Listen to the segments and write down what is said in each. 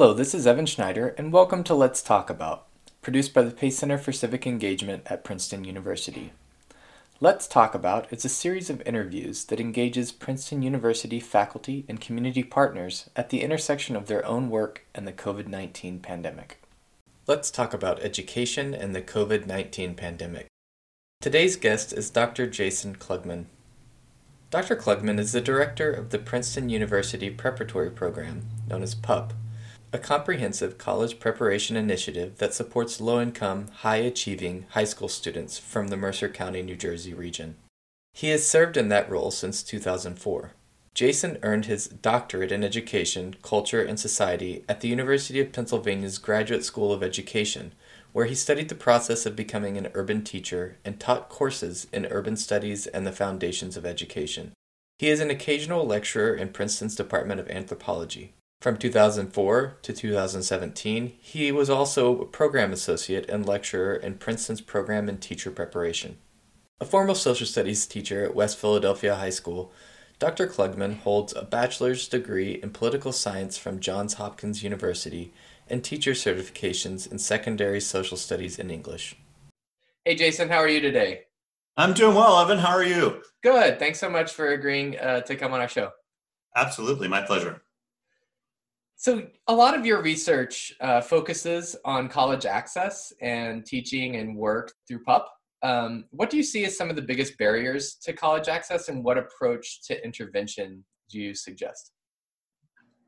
Hello, this is Evan Schneider, and welcome to Let's Talk About, produced by the Pace Center for Civic Engagement at Princeton University. Let's Talk About is a series of interviews that engages Princeton University faculty and community partners at the intersection of their own work and the COVID 19 pandemic. Let's talk about education and the COVID 19 pandemic. Today's guest is Dr. Jason Klugman. Dr. Klugman is the director of the Princeton University Preparatory Program, known as PUPP, a comprehensive college preparation initiative that supports low income, high achieving high school students from the Mercer County, New Jersey region. He has served in that role since 2004. Jason earned his doctorate in education, culture, and society at the University of Pennsylvania's Graduate School of Education where he studied the process of becoming an urban teacher and taught courses in urban studies and the foundations of education. He is an occasional lecturer in Princeton's Department of Anthropology. From 2004 to 2017, he was also a program associate and lecturer in Princeton's program in teacher preparation. A former social studies teacher at West Philadelphia High School, Dr. Klugman holds a bachelor's degree in political science from Johns Hopkins University and teacher certifications in secondary social studies and English. Hey, Jason, how are you today? I'm doing well, Evan. How are you? Good. Thanks so much for agreeing uh, to come on our show. Absolutely. My pleasure. So, a lot of your research uh, focuses on college access and teaching and work through PUPP. Um, what do you see as some of the biggest barriers to college access, and what approach to intervention do you suggest?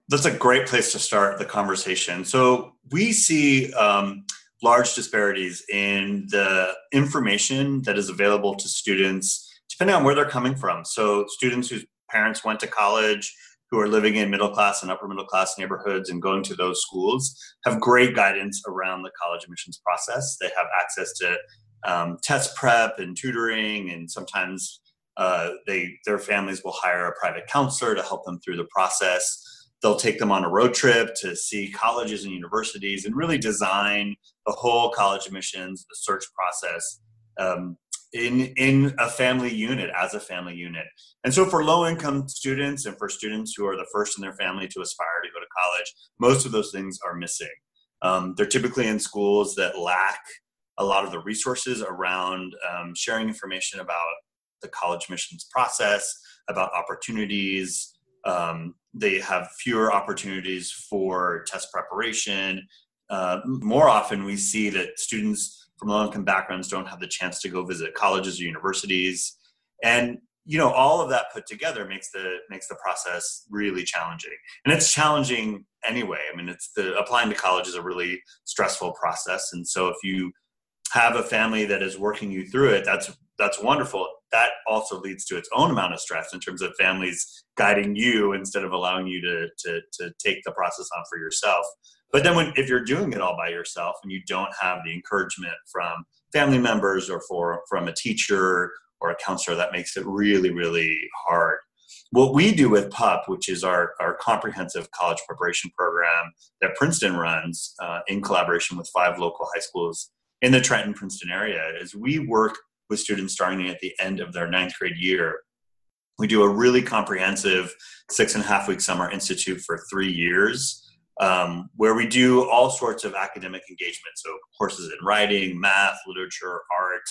that's a great place to start the conversation. So we see um, large disparities in the information that is available to students depending on where they're coming from. So students whose parents went to college, who are living in middle class and upper middle class neighborhoods and going to those schools have great guidance around the college admissions process. They have access to um, test prep and tutoring, and sometimes uh, they their families will hire a private counselor to help them through the process they'll take them on a road trip to see colleges and universities and really design the whole college admissions, the search process um, in in a family unit as a family unit. And so for low income students and for students who are the first in their family to aspire to go to college, most of those things are missing. Um, they're typically in schools that lack a lot of the resources around um, sharing information about the college admissions process, about opportunities, um, they have fewer opportunities for test preparation. Uh, more often, we see that students from low income backgrounds don't have the chance to go visit colleges or universities. And you know all of that put together makes the makes the process really challenging and it's challenging anyway i mean it's the applying to college is a really stressful process and so if you have a family that is working you through it that's that's wonderful that also leads to its own amount of stress in terms of families guiding you instead of allowing you to, to, to take the process on for yourself. But then when, if you're doing it all by yourself and you don't have the encouragement from family members or for, from a teacher or a counselor, that makes it really, really hard. What we do with PUPP, which is our, our comprehensive college preparation program that Princeton runs uh, in collaboration with five local high schools in the Trenton Princeton area, is we work with students starting at the end of their ninth grade year. We do a really comprehensive six and a half week summer institute for three years, um, where we do all sorts of academic engagement. So, courses in writing, math, literature, art,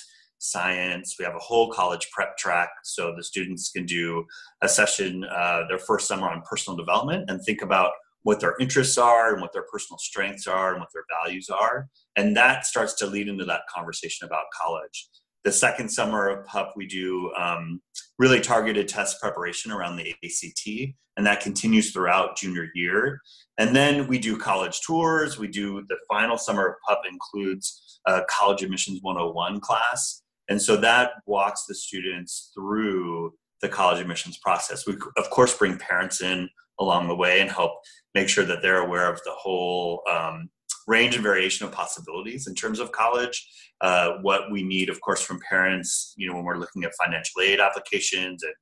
science. We have a whole college prep track so the students can do a session uh, their first summer on personal development and think about what their interests are and what their personal strengths are and what their values are. And that starts to lead into that conversation about college the second summer of PUPP, we do um, really targeted test preparation around the ACT, and that continues throughout junior year. And then we do college tours. We do the final summer of PUPP includes a college admissions 101 class. And so that walks the students through the college admissions process. We, of course, bring parents in along the way and help make sure that they're aware of the whole um, range and variation of possibilities in terms of college. Uh, what we need, of course, from parents, you know, when we're looking at financial aid applications and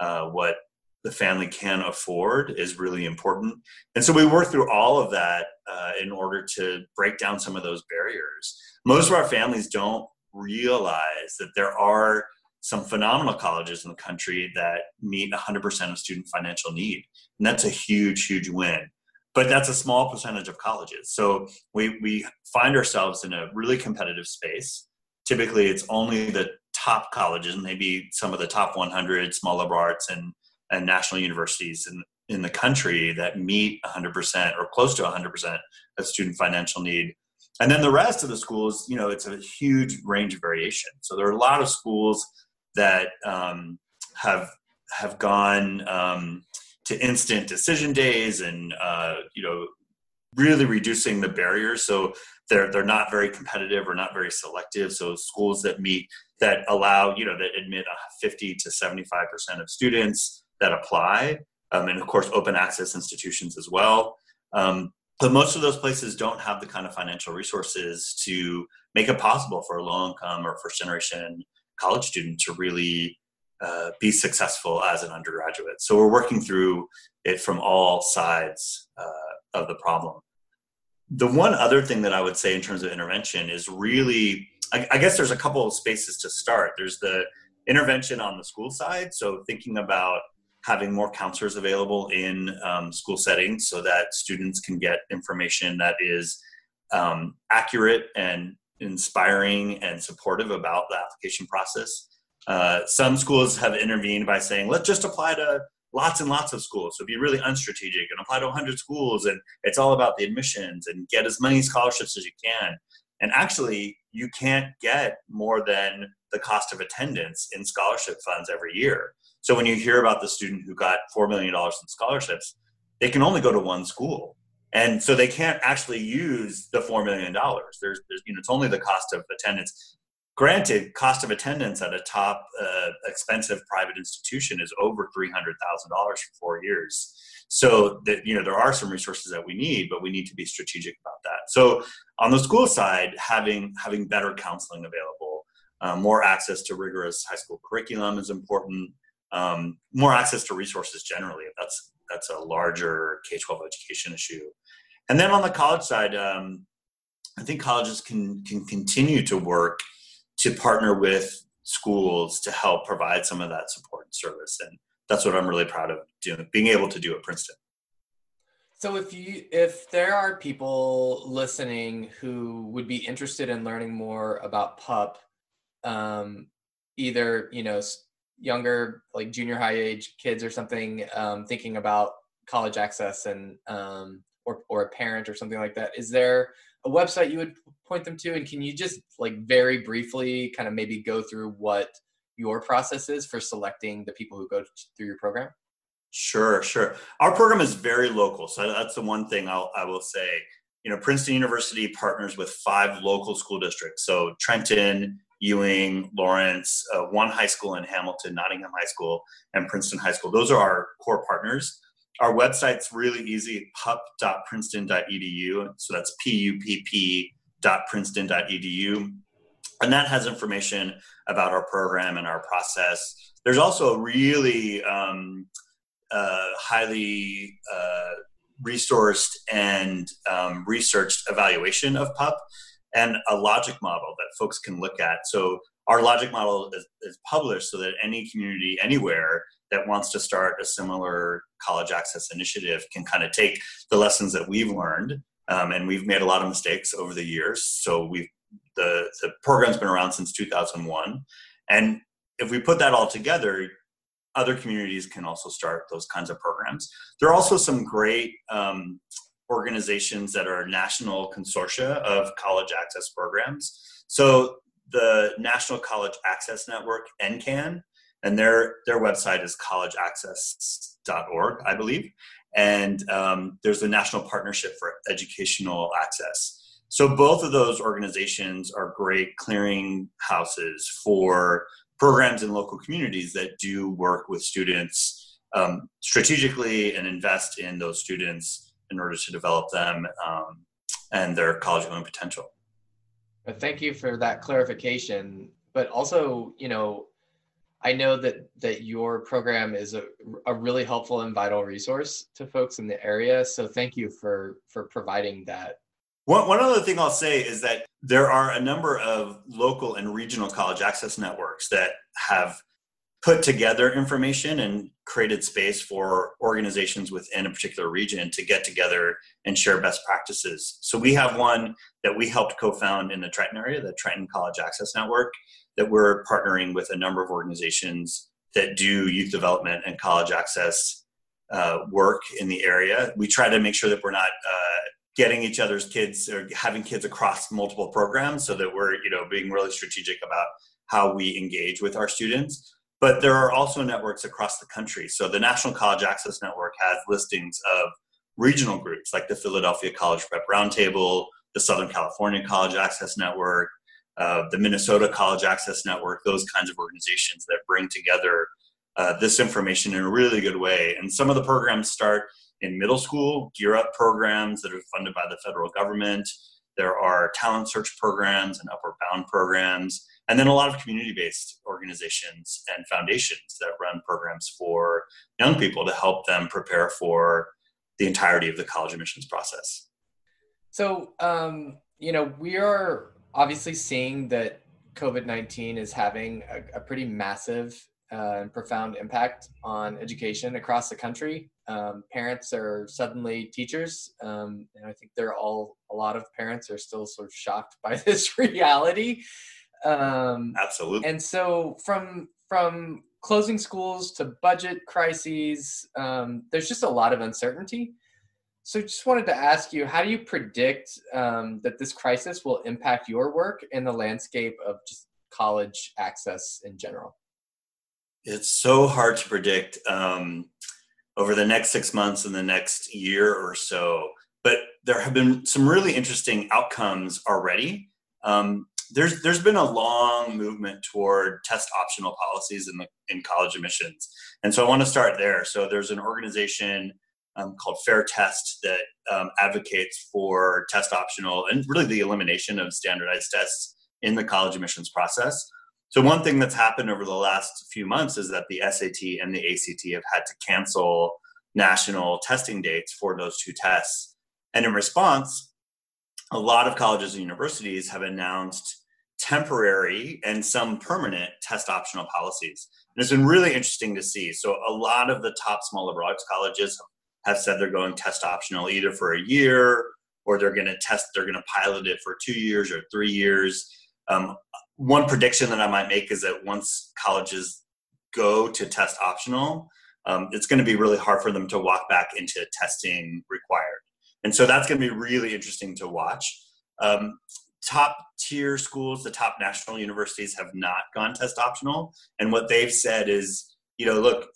uh, what the family can afford is really important. And so we work through all of that uh, in order to break down some of those barriers. Most of our families don't realize that there are some phenomenal colleges in the country that meet 100% of student financial need. And that's a huge, huge win. But that's a small percentage of colleges. So we, we find ourselves in a really competitive space. Typically, it's only the top colleges, maybe some of the top 100 small liberal arts and, and national universities in, in the country that meet 100% or close to 100% of student financial need. And then the rest of the schools, you know, it's a huge range of variation. So there are a lot of schools that um, have have gone um, to instant decision days and uh, you know really reducing the barriers. So they're they're not very competitive or not very selective. So schools that meet that allow you know that admit 50 to 75 percent of students that apply um, and of course open access institutions as well. Um, but most of those places don't have the kind of financial resources to make it possible for a low income or first generation college student to really uh, be successful as an undergraduate. So we're working through it from all sides uh, of the problem. The one other thing that I would say in terms of intervention is really, I, I guess there's a couple of spaces to start. There's the intervention on the school side, so thinking about having more counselors available in um, school settings so that students can get information that is um, accurate and inspiring and supportive about the application process uh, some schools have intervened by saying, let's just apply to lots and lots of schools. So be really unstrategic and apply to 100 schools. And it's all about the admissions and get as many scholarships as you can. And actually, you can't get more than the cost of attendance in scholarship funds every year. So when you hear about the student who got $4 million in scholarships, they can only go to one school. And so they can't actually use the $4 million. There's, there's you know, it's only the cost of attendance granted cost of attendance at a top uh, expensive private institution is over $300000 for four years. So that you know there are some resources that we need but we need to be strategic about that. So on the school side having having better counseling available um, more access to rigorous high school curriculum is important. Um, more access to resources generally that's that's a larger k-12 education issue. And then on the college side um, i think colleges can can continue to work to partner with schools to help provide some of that support and service. And that's what I'm really proud of doing, being able to do at Princeton. So if you if there are people listening who would be interested in learning more about PUPP, um, either you know younger like junior high age kids or something um, thinking about college access and um, or or a parent or something like that, is there a website you would point them to? And can you just like very briefly kind of maybe go through what your process is for selecting the people who go through your program? Sure, sure. Our program is very local. So that's the one thing I'll, I will say. You know, Princeton University partners with five local school districts. So Trenton, Ewing, Lawrence, uh, one high school in Hamilton, Nottingham High School, and Princeton High School. Those are our core partners. Our website's really easy, pupp.princeton.edu. So that's P-U-P-P.princeton.edu. And that has information about our program and our process. There's also a really um, uh, highly uh, resourced and um, researched evaluation of PUPP and a logic model that folks can look at. So our logic model is, is published so that any community anywhere that wants to start a similar college access initiative can kind of take the lessons that we've learned um, and we've made a lot of mistakes over the years. So we've the, the program's been around since 2001 and if we put that all together other communities can also start those kinds of programs. There are also some great um, organizations that are national consortia of college access programs. So the national college access network ncan and their their website is collegeaccess.org, I believe. And um, there's a national partnership for educational access. So both of those organizations are great clearing houses for programs in local communities that do work with students um, strategically and invest in those students in order to develop them um, and their college going potential. Thank you for that clarification. But also, you know, I know that that your program is a, a really helpful and vital resource to folks in the area. So thank you for for providing that. One, one other thing I'll say is that there are a number of local and regional college access networks that have put together information and created space for organizations within a particular region to get together and share best practices. So we have one that we helped co-found in the Trenton area, the Trenton College Access Network, that we're partnering with a number of organizations that do youth development and college access uh, work in the area. We try to make sure that we're not uh, getting each other's kids or having kids across multiple programs so that we're you know being really strategic about how we engage with our students but there are also networks across the country. So the national college access network has listings of regional groups like the philadelphia college prep roundtable the southern california college access network uh, the minnesota college access network those kinds of organizations that bring together uh, this information in a really good way. And some of the programs start in middle school, Gear Up programs that are funded by the federal government. There are talent search programs and upward bound programs, and then a lot of community based organizations and foundations that run programs for young people to help them prepare for the entirety of the college admissions process. So, um, you know, we are obviously seeing that COVID 19 is having a, a pretty massive uh, and profound impact on education across the country. Um, parents are suddenly teachers, um, and I think they're all a lot of parents are still sort of shocked by this reality. Um, Absolutely. And so, from from closing schools to budget crises, um, there's just a lot of uncertainty. So, just wanted to ask you, how do you predict um, that this crisis will impact your work and the landscape of just college access in general? it's so hard to predict um, over the next six months and the next year or so. But there have been some really interesting outcomes already. Um, there's there's been a long movement toward test optional policies in the in college admissions, and so I want to start there. So there's an organization um, called FairTest that um, advocates for test optional and really the elimination of standardized tests in the college admissions process. So one thing that's happened over the last few months is that the SAT and the ACT have had to cancel national testing dates for those two tests. And in response, a lot of colleges and universities have announced temporary and some permanent test optional policies. And it's been really interesting to see. So a lot of the top small liberal arts colleges have said they're going test optional either for a year or they're going to test, they're going to pilot it for two years or three years. Um, one prediction that I might make is that once colleges go to test optional, um, it's going to be really hard for them to walk back into testing required. And so that's going to be really interesting to watch. Um, top tier schools, the top national universities have not gone test optional. And what they've said is, you know, look,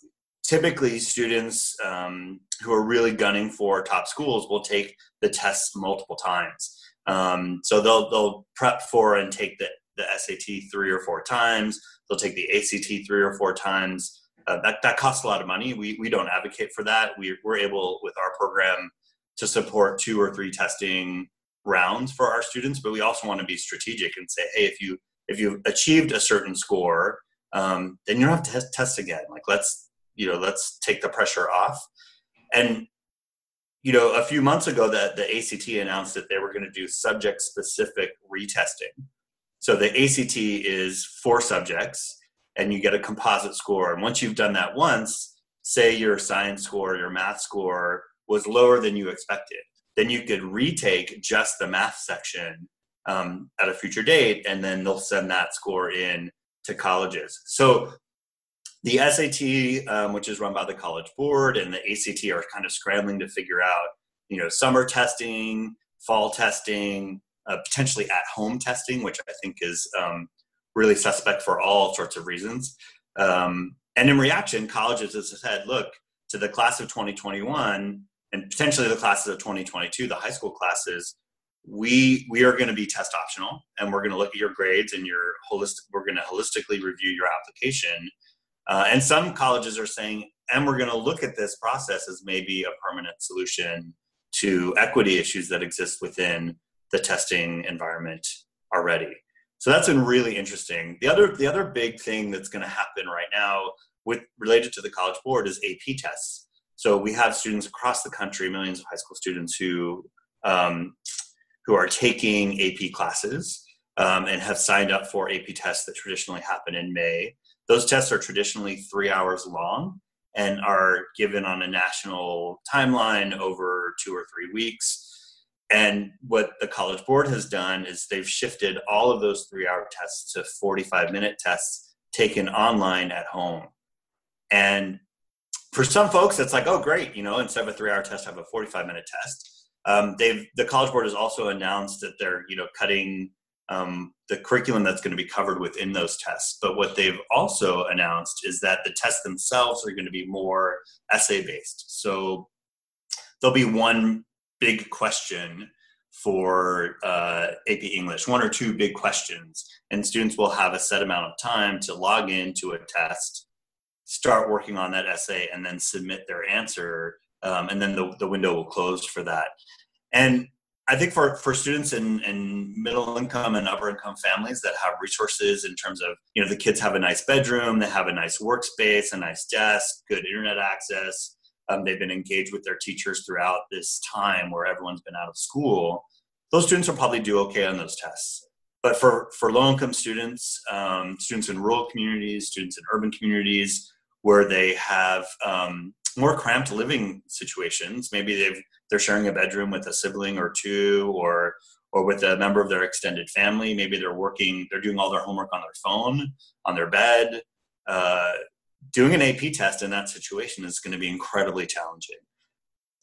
typically students um, who are really gunning for top schools will take the tests multiple times. Um, so they'll they'll prep for and take the the SAT three or four times. They'll take the ACT three or four times. Uh, that that costs a lot of money. We we don't advocate for that. We we're able with our program to support two or three testing rounds for our students, but we also want to be strategic and say, hey, if you if you've achieved a certain score, um, then you don't have to test, test again. Like let's you know let's take the pressure off. And you know, a few months ago, that the ACT announced that they were going to do subject specific retesting. So the ACT is four subjects and you get a composite score. And once you've done that once, say your science score, your math score was lower than you expected, then you could retake just the math section um, at a future date, and then they'll send that score in to colleges. So the SAT, um, which is run by the College Board, and the ACT are kind of scrambling to figure out, you know, summer testing, fall testing, uh, potentially at home testing, which I think is um, really suspect for all sorts of reasons. Um, and in reaction, colleges have said, look, to the class of 2021 and potentially the classes of 2022, the high school classes, we we are going to be test optional and we're going to look at your grades and your holistic we're going to holistically review your application uh, and some colleges are saying and we're going to look at this process as maybe a permanent solution to equity issues that exist within the testing environment already. So that's been really interesting. The other the other big thing that's going to happen right now with related to the College Board is AP tests. So we have students across the country, millions of high school students who um, who are taking AP classes um, and have signed up for AP tests that traditionally happen in May. Those tests are traditionally three hours long and are given on a national timeline over two or three weeks. And what the College Board has done is they've shifted all of those three hour tests to 45 minute tests taken online at home. And for some folks, it's like, oh, great, you know, instead of a three hour test, I have a 45 minute test. Um, they've the College Board has also announced that they're, you know, cutting um, the curriculum that's going to be covered within those tests. But what they've also announced is that the tests themselves are going to be more essay based. So there'll be one big question for uh, AP English, one or two big questions, and students will have a set amount of time to log into a test, start working on that essay, and then submit their answer. Um, and then the, the window will close for that. And I think for, for students in, in middle income and upper income families that have resources in terms of, you know, the kids have a nice bedroom, they have a nice workspace, a nice desk, good internet access. Um, they've been engaged with their teachers throughout this time where everyone's been out of school. Those students will probably do okay on those tests. But for, for low income students, um, students in rural communities, students in urban communities, where they have um, more cramped living situations. Maybe they've they're sharing a bedroom with a sibling or two, or or with a member of their extended family. Maybe they're working, they're doing all their homework on their phone, on their bed. Uh, doing an AP test in that situation is going to be incredibly challenging.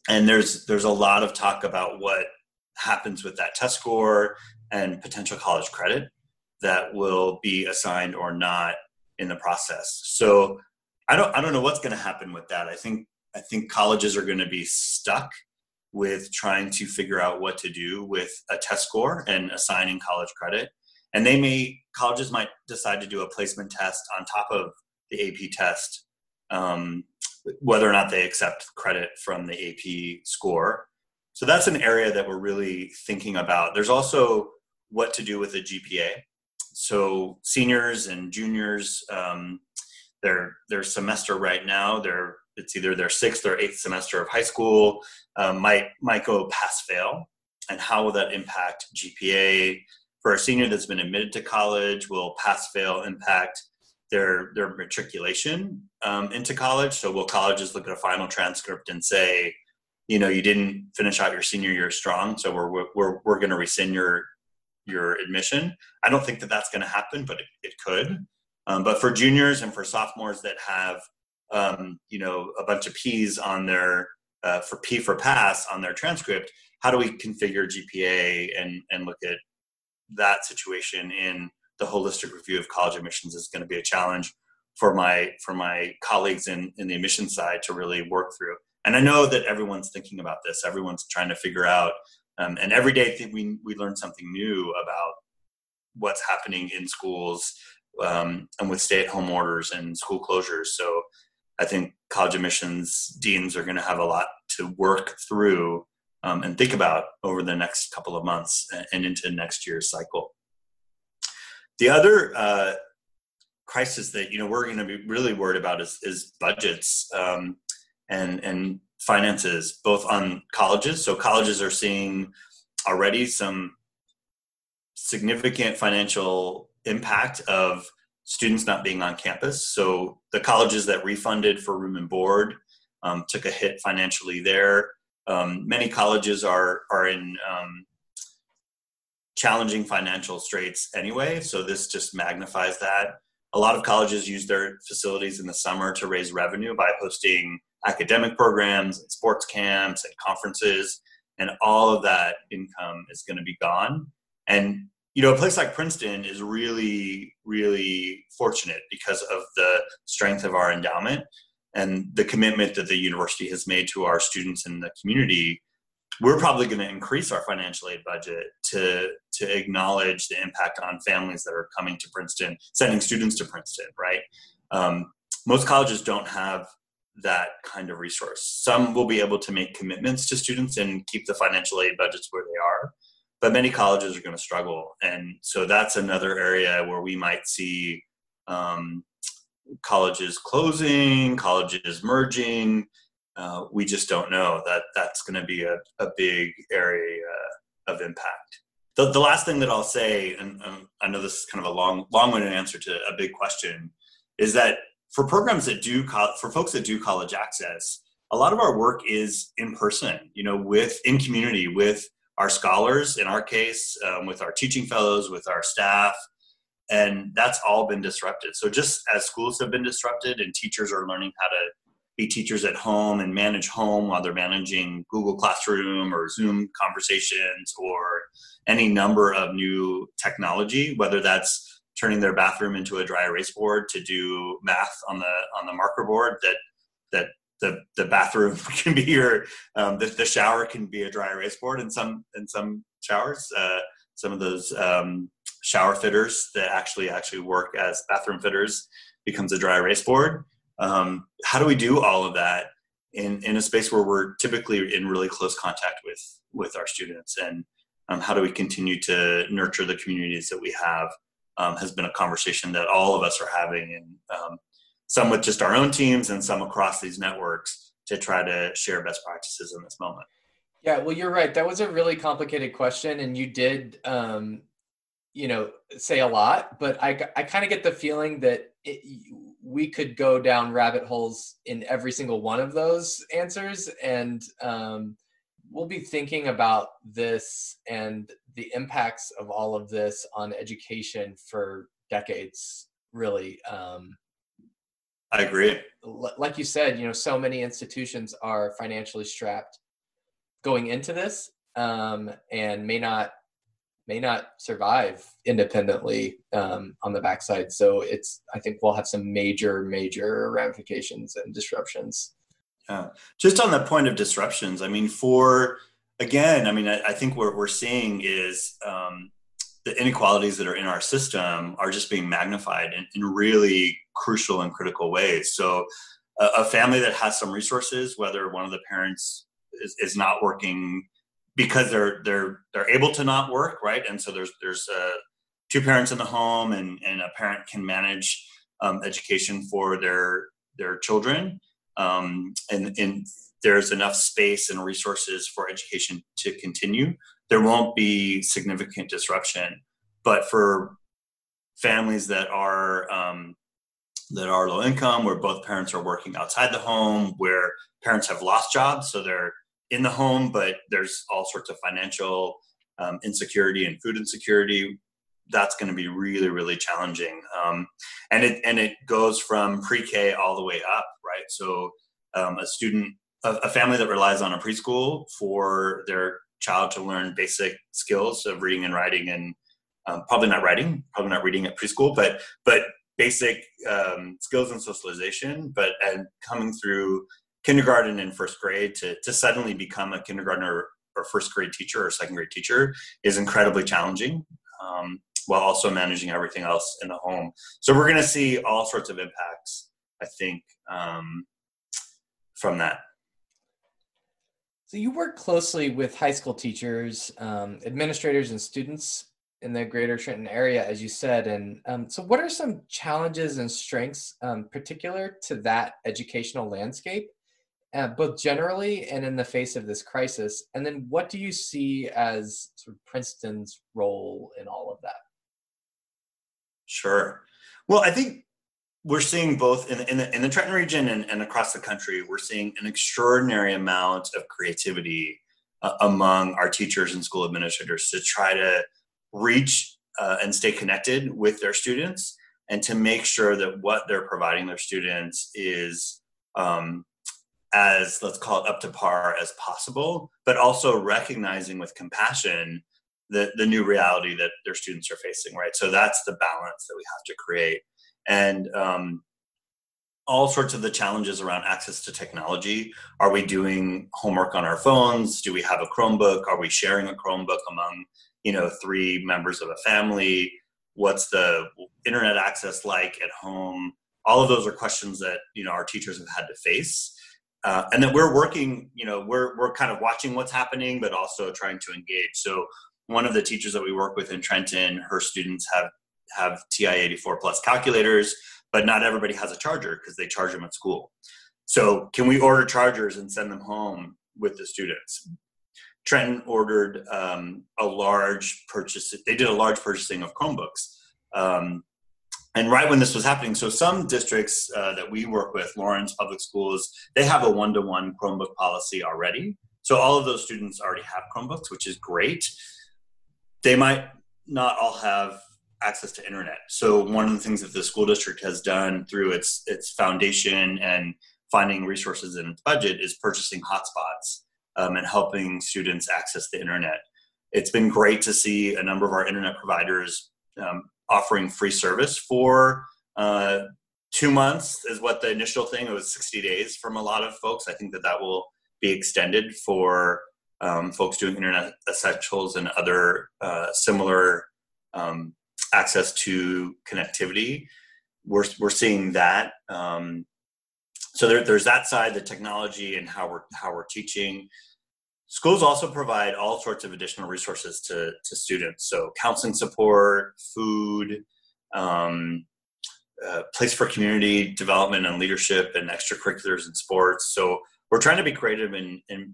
And there's there's a lot of talk about what happens with that test score and potential college credit that will be assigned or not in the process. So I don't I don't know what's going to happen with that. I think I think colleges are going to be stuck with trying to figure out what to do with a test score and assigning college credit. And they may colleges might decide to do a placement test on top of the AP test, um, whether or not they accept credit from the AP score. So that's an area that we're really thinking about. There's also what to do with the GPA. So seniors and juniors, um, their their semester right now, they're it's either their sixth or eighth semester of high school um, might might go pass fail. And how will that impact gpa for a senior that's been admitted to college will pass fail impact their their matriculation um, into college? So will colleges look at a final transcript and say you know you didn't finish out your senior year strong so we're we're, we're going to rescind your your admission? I don't think that that's going to happen but it, it could um, but for juniors and for sophomores that have um, you know a bunch of p's on their uh, for p for pass on their transcript how do we configure gpa and and look at that situation in the holistic review of college admissions is going to be a challenge for my for my colleagues in in the admissions side to really work through. And i know that everyone's thinking about this. Everyone's trying to figure out um, and every day we we learn something new about what's happening in schools um, and with stay-at-home orders and school closures so I think college admissions deans are going to have a lot to work through um, and think about over the next couple of months and into next year's cycle. The other uh, crisis that you know we're going to be really worried about is, is budgets um, and and finances, both on colleges. So colleges are seeing already some significant financial impact of students not being on campus. So the colleges that refunded for room and board um, took a hit financially there. Um, many colleges are are in um, challenging financial straits anyway, so this just magnifies that. A lot of colleges use their facilities in the summer to raise revenue by hosting academic programs and sports camps and conferences, and all of that income is going to be gone. And you know, a place like Princeton is really, really fortunate because of the strength of our endowment and the commitment that the university has made to our students and the community. We're probably going to increase our financial aid budget to to acknowledge the impact on families that are coming to Princeton, sending students to Princeton. Right? Um, most colleges don't have that kind of resource. Some will be able to make commitments to students and keep the financial aid budgets where they are but many colleges are going to struggle. And so that's another area where we might see um, colleges closing colleges merging. Uh, we just don't know. That that's going to be a, a big area of impact. The, the last thing that i'll say and um, i know this is kind of a long long-winded answer to a big question is that for programs that do for folks that do college access, a lot of our work is in person. You know, with in community with our scholars, in our case, um, with our teaching fellows, with our staff, and that's all been disrupted. So just as schools have been disrupted and teachers are learning how to be teachers at home and manage home while they're managing Google Classroom or Zoom conversations or any number of new technology, whether that's turning their bathroom into a dry erase board to do math on the on the marker board that that the, the bathroom can be your um, the, the shower can be a dry erase board in some in some showers. Uh, some of those um, shower fitters that actually actually work as bathroom fitters becomes a dry erase board. Um, how do we do all of that in, in a space where we're typically in really close contact with with our students? And um, how do we continue to nurture the communities that we have? Um, has been a conversation that all of us are having and um, some with just our own teams and some across these networks to try to share best practices in this moment. Yeah well you're right. That was a really complicated question and you did um, you know say a lot but i, I kind of get the feeling that it, we could go down rabbit holes in every single one of those answers and um, we'll be thinking about this and the impacts of all of this on education for decades really um, i agree like you said you know so many institutions are financially strapped going into this um, and may not may not survive independently um, on the backside. So it's I think we'll have some major major ramifications and disruptions. Yeah, just on the point of disruptions, I mean, for again, I mean, I, I think what we're seeing is um, the inequalities that are in our system are just being magnified in, in really crucial and critical ways. So, a, a, family that has some resources, whether one of the parents is, is not working because they're they're they're able to not work right? And so there's there's uh, two parents in the home and and a parent can manage um, education for their their children. Um, and and there's enough space and resources for education to continue there won't be significant disruption but for families that are um, that are low income where both parents are working outside the home where parents have lost jobs so they're in the home, but there's all sorts of financial um, insecurity and food insecurity. That's going to be really, really challenging. Um, and it and it goes from pre-K all the way up, right? So um, a student, a, a family that relies on a preschool for their child to learn basic skills of reading and writing, and um, probably not writing, probably not reading at preschool, but but basic um, skills and socialization. But and coming through kindergarten and first grade to, to suddenly become a kindergartner or first grade teacher or second grade teacher is incredibly challenging um, while also managing everything else in the home. So we're going to see all sorts of impacts, I think, um, from that. So you work closely with high school teachers, um, administrators, and students in the Greater Trenton area, as you said. And um, so, what are some challenges and strengths um, particular to that educational landscape? uh, both generally and in the face of this crisis? And then what do you see as sort of Princeton's role in all of that? Sure. Well, I think we're seeing both in, in, the, in the Trenton region and, and across the country, we're seeing an extraordinary amount of creativity uh, among our teachers and school administrators to try to reach uh, and stay connected with their students and to make sure that what they're providing their students is um, as let's call it up to par as possible, but also recognizing with compassion the, the new reality that their students are facing, right? So that's the balance that we have to create. And um, all sorts of the challenges around access to technology. Are we doing homework on our phones? Do we have a Chromebook? Are we sharing a Chromebook among, you know, three members of a family? What's the internet access like at home? All of those are questions that, you know, our teachers have had to face uh, and then we're working you know we're we're kind of watching what's happening but also trying to engage so one of the teachers that we work with in trenton her students have have ti 84 plus calculators but not everybody has a charger because they charge them at school so can we order chargers and send them home with the students trenton ordered um, a large purchase they did a large purchasing of chromebooks um, and right when this was happening, so some districts uh, that we work with, Lawrence Public Schools, they have a one-to-one Chromebook policy already. So all of those students already have Chromebooks, which is great. They might not all have access to internet. So one of the things that the school district has done through its its foundation and finding resources in its budget is purchasing hotspots um, and helping students access the internet. It's been great to see a number of our internet providers um, offering free service for uh, two months is what the initial thing it was 60 days from a lot of folks i think that that will be extended for um, folks doing internet essentials and other uh, similar um, access to connectivity we're, we're seeing that um, so there, there's that side the technology and how we're how we're teaching Schools also provide all sorts of additional resources to, to students. So counseling support, food, um, uh, place for community development and leadership and extracurriculars and sports. So we're trying to be creative in, in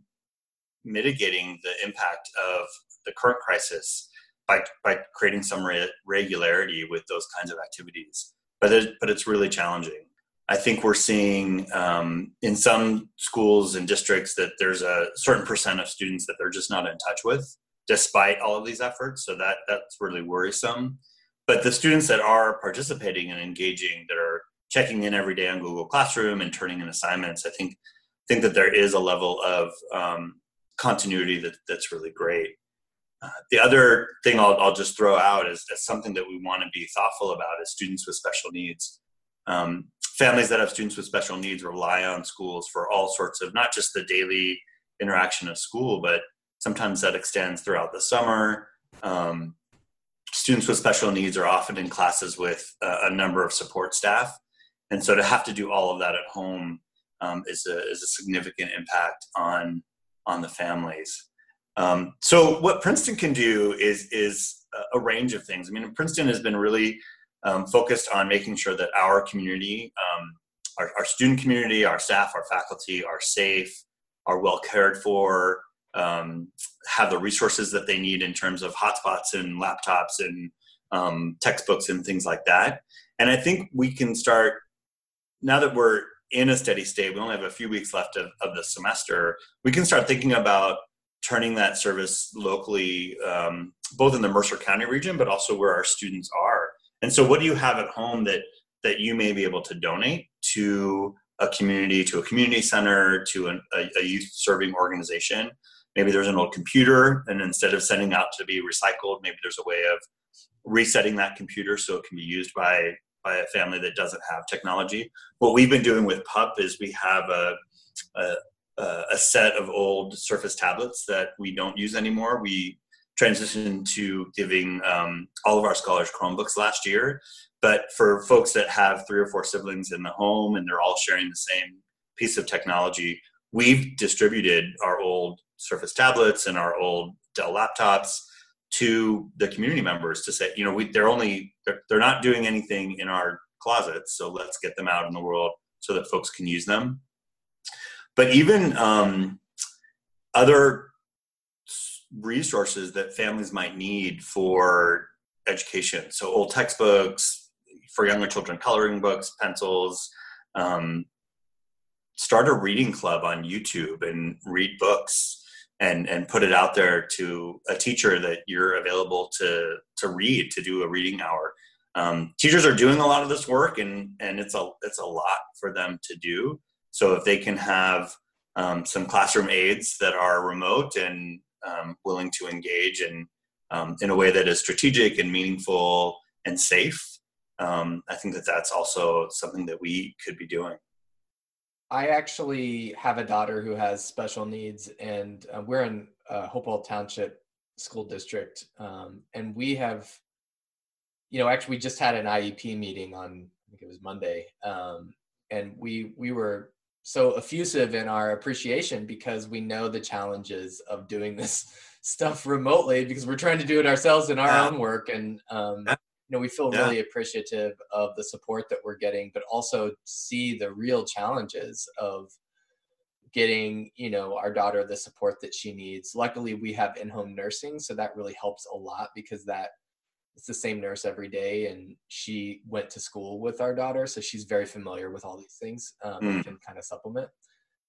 mitigating the impact of the current crisis by, by creating some re- regularity with those kinds of activities. But, it, but it's really challenging. I think we're seeing um, in some schools and districts that there's a certain percent of students that they're just not in touch with, despite all of these efforts. So that that's really worrisome. But the students that are participating and engaging, that are checking in every day on Google Classroom and turning in assignments, I think think that there is a level of um, continuity that, that's really great. The other thing I'll, I'll just throw out is, is something that we want to be thoughtful about is students with special needs. Um, families that have students with special needs rely on schools for all sorts of not just the daily interaction of school, but sometimes that extends throughout the summer. Um, students with special needs are often in classes with a, a, number of support staff, and so to have to do all of that at home um, is a is a significant impact on on the families. Um, so what Princeton can do is is a range of things. I mean, Princeton has been really um, focused on making sure that our community, um, our, our, student community, our staff, our faculty are safe, are well cared for, um, have the resources that they need in terms of hotspots and laptops and um, textbooks and things like that. And I think we can start now that we're in a steady state. We only have a few weeks left of, of the semester. We can start thinking about turning that service locally, um, both in the Mercer County region, but also where our students are. And so, what do you have at home that that you may be able to donate to a community, to a community center, to an, a, a youth serving organization? Maybe there's an old computer, and instead of sending out to be recycled, maybe there's a way of resetting that computer so it can be used by by a family that doesn't have technology. What we've been doing with PUPP is we have a, a a set of old Surface tablets that we don't use anymore. We transitioned to giving um, all of our scholars Chromebooks last year. But for folks that have three or four siblings in the home and they're all sharing the same piece of technology, we've distributed our old Surface tablets and our old Dell laptops to the community members to say, you know, we, they're only they're, they're not doing anything in our closets, so let's get them out in the world so that folks can use them. But even um, other resources that families might need for education. So old textbooks for younger children, coloring books, pencils. Um, start a reading club on YouTube and read books and and put it out there to a teacher that you're available to to read to do a reading hour. Um, teachers are doing a lot of this work and and it's a it's a lot for them to do. So if they can have um, some classroom aides that are remote and um, willing to engage in um, in a way that is strategic and meaningful and safe. Um, I think that that's also something that we could be doing. I actually have a daughter who has special needs, and uh, we're in uh, Hopewell Township School District, um, and we have, you know, actually we just had an IEP meeting on I think it was Monday, um, and we we were so effusive in our appreciation because we know the challenges of doing this stuff remotely because we're trying to do it ourselves in our yeah. own work and um, you know we feel yeah. really appreciative of the support that we're getting but also see the real challenges of getting you know our daughter the support that she needs luckily we have in-home nursing so that really helps a lot because that it's the same nurse every day, and she went to school with our daughter, so she's very familiar with all these things. Um, mm. can kind of supplement.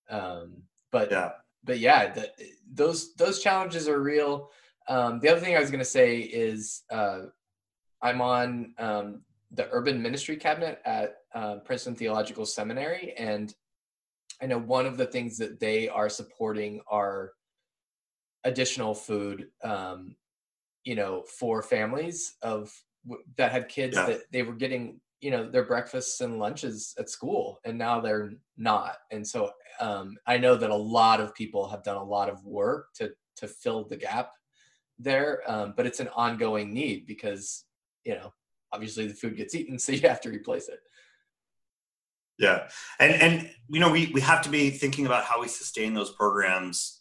Um, but yeah, but yeah, the, those those challenges are real. Um, the other thing I was going to say is uh, I'm on um, the urban ministry cabinet at uh, Princeton Theological Seminary, and I know one of the things that they are supporting are additional food, um, you know, for families of that had kids yeah. that they were getting, you know, their breakfasts and lunches at school, and now they're not. And so um, I know that a lot of people have done a lot of work to to fill the gap there, um, but it's an ongoing need because you know obviously the food gets eaten, so you have to replace it. Yeah, and and you know we we have to be thinking about how we sustain those programs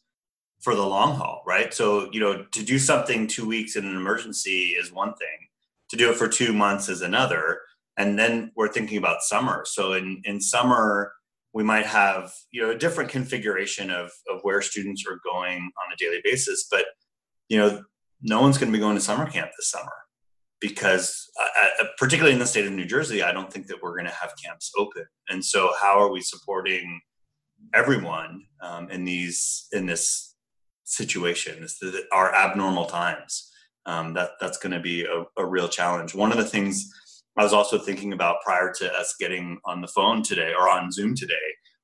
for the long haul, right? So you know to do something two weeks in an emergency is one thing, to do it for two months is another, and then we're thinking about summer. So in in summer we might have you know a different configuration of of where students are going on a daily basis, but you know no one's going to be going to summer camp this summer because uh, uh, particularly in the state of New Jersey, I don't think that we're going to have camps open. And so, how are we supporting everyone um, in these in this situation? This, our abnormal times. Um, that that's going to be a, a real challenge. One of the things I was also thinking about prior to us getting on the phone today or on Zoom today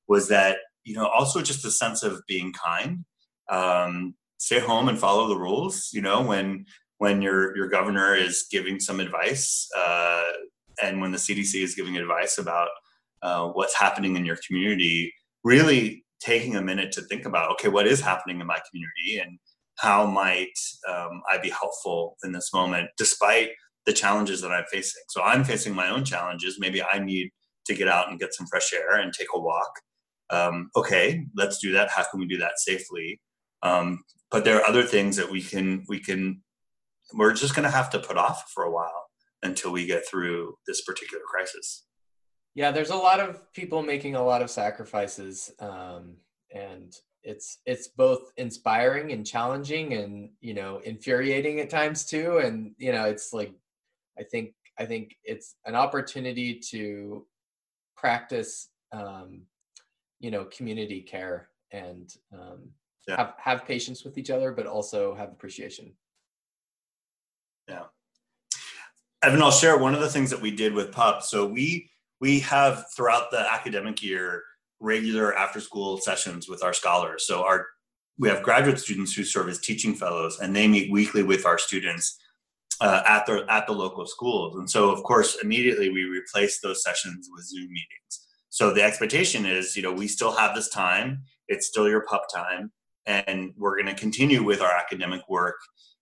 was that you know also just a sense of being kind. Um, stay home and follow the rules. You know when when your your governor is giving some advice uh, and when the CDC is giving advice about uh, what's happening in your community, really taking a minute to think about okay, what is happening in my community and how might um, I be helpful in this moment, despite the challenges that I'm facing. So I'm facing my own challenges. Maybe I need to get out and get some fresh air and take a walk. Um, okay, let's do that. How can we do that safely? Um, but there are other things that we can we can we're just going to have to put off for a while until we get through this particular crisis. Yeah, there's a lot of people making a lot of sacrifices, um, and it's it's both inspiring and challenging, and you know, infuriating at times too. And you know, it's like I think I think it's an opportunity to practice, um, you know, community care and um, yeah. have have patience with each other, but also have appreciation yeah. Evan, I'll share one of the things that we did with PUPP. So we we have throughout the academic year regular after school sessions with our scholars. So our we have graduate students who serve as teaching fellows, and they meet weekly with our students uh, at the at the local schools. And so, of course, immediately we replace those sessions with Zoom meetings. So the expectation is, you know, we still have this time. It's still your PUPP time, and we're going to continue with our academic work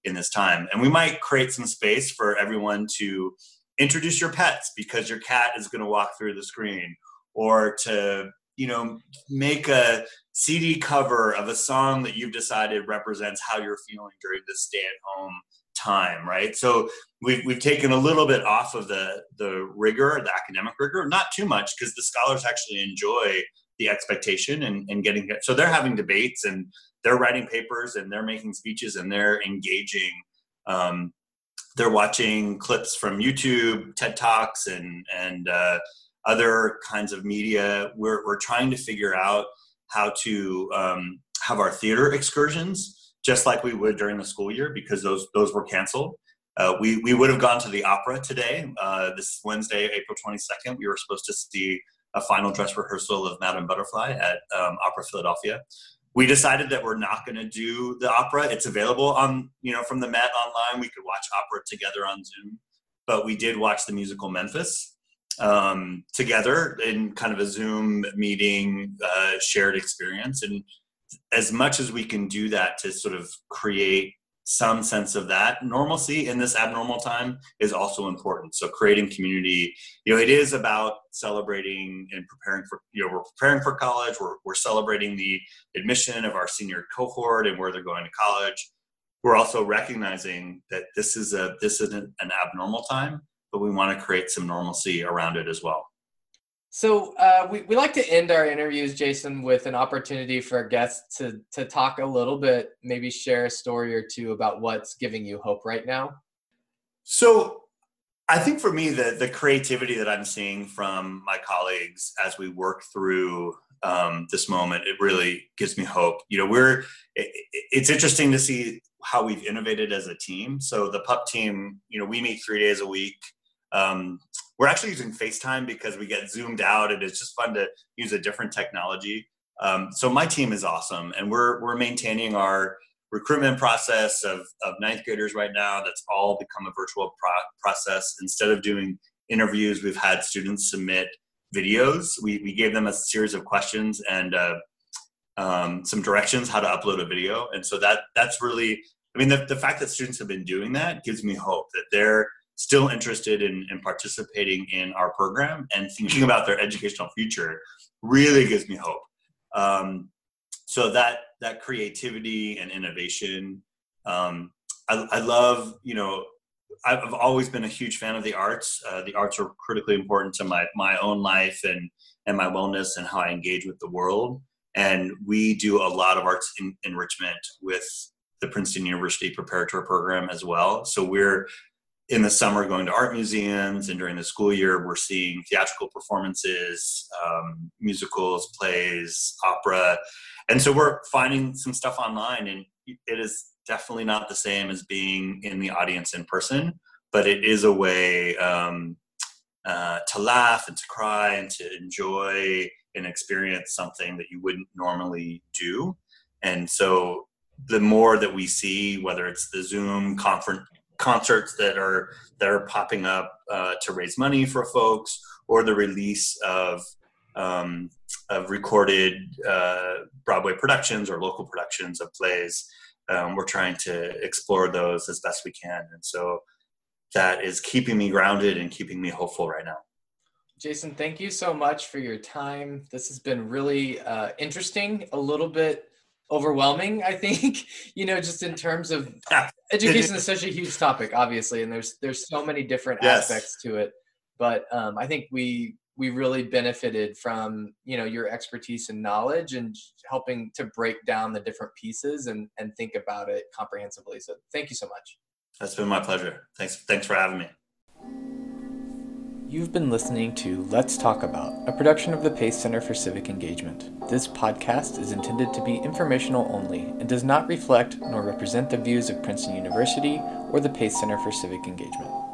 in this time. And we might create some space for everyone to introduce your pets because your cat is going to walk through the screen or to you know make a cd cover of a song that you've decided represents how you're feeling during this stay at home time right so we've, we've taken a little bit off of the the rigor the academic rigor not too much because the scholars actually enjoy the expectation and, and getting so they're having debates and they're writing papers and they're making speeches and they're engaging. Um, they're watching clips from YouTube, TED Talks, and and uh, other kinds of media. We're we're trying to figure out how to um, have our theater excursions just like we would during the school year because those those were canceled. Uh, we we would have gone to the opera today. Uh, this Wednesday, April twenty second. We were supposed to see a final dress rehearsal of Madame Butterfly at um, Opera Philadelphia we decided that we're not going to do the opera. It's available on, you know, from the Met online. We could watch opera together on Zoom, but we did watch the musical Memphis um, together in kind of a Zoom meeting, uh, shared experience. And as much as we can do that to sort of create some sense of that. Normalcy in this abnormal time is also important. So creating community you know it is about celebrating and preparing for you know we're preparing for college. We're, we're celebrating the admission of our senior cohort and where they're going to college. We're also recognizing that this is a this isn't an abnormal time but we want to create some normalcy around it as well so uh, we, we like to end our interviews, Jason, with an opportunity for our guests to to talk a little bit, maybe share a story or two about what's giving you hope right now. So I think for me, the the creativity that I'm seeing from my colleagues as we work through um, this moment, it really gives me hope. You know, we're it, it's interesting to see how we've innovated as a team. So the PUPP team, you know, we meet three days a week. Um, we're actually using FaceTime because we get zoomed out, and it's just fun to use a different technology. Um, so my team is awesome, and we're we're maintaining our recruitment process of, of ninth graders right now. That's all become a virtual pro- process. Instead of doing interviews, we've had students submit videos. We, we gave them a series of questions and uh, um, some directions how to upload a video. And so that that's really, I mean, the, the fact that students have been doing that gives me hope that they're still interested in, in participating in our program and thinking about their educational future really gives me hope. Um, so that that creativity and innovation, um, I, I love, you know, I've always been a huge fan of the arts. Uh, the arts are critically important to my my own life and and my wellness and how I engage with the world. And we do a lot of arts enrichment with the Princeton University Preparatory Program as well. So we're in the summer going to art museums, and during the school year we're seeing theatrical performances, um, musicals, plays, opera, and so we're finding some stuff online, and it is definitely not the same as being in the audience in person, but it is a way um, uh, to laugh and to cry and to enjoy and experience something that you wouldn't normally do. And so the more that we see, whether it's the Zoom conference concerts that are that are popping up uh, to raise money for folks, or the release of um, of recorded uh, Broadway productions or local productions of plays um, we're trying to explore those as best we can. And so that is keeping me grounded and keeping me hopeful right now. Jason, thank you so much for your time. This has been really uh, interesting, a little bit overwhelming, I think, you know, just in terms of education is such a huge topic, obviously, and there's there's so many different yes. aspects to it. But um, I think we we really benefited from you know your expertise and knowledge and helping to break down the different pieces and and think about it comprehensively so thank you so much that's been my pleasure thanks thanks for having me You've been listening to Let's Talk About, a production of the Pace Center for Civic Engagement. This podcast is intended to be informational only and does not reflect nor represent the views of Princeton University or the Pace Center for Civic Engagement.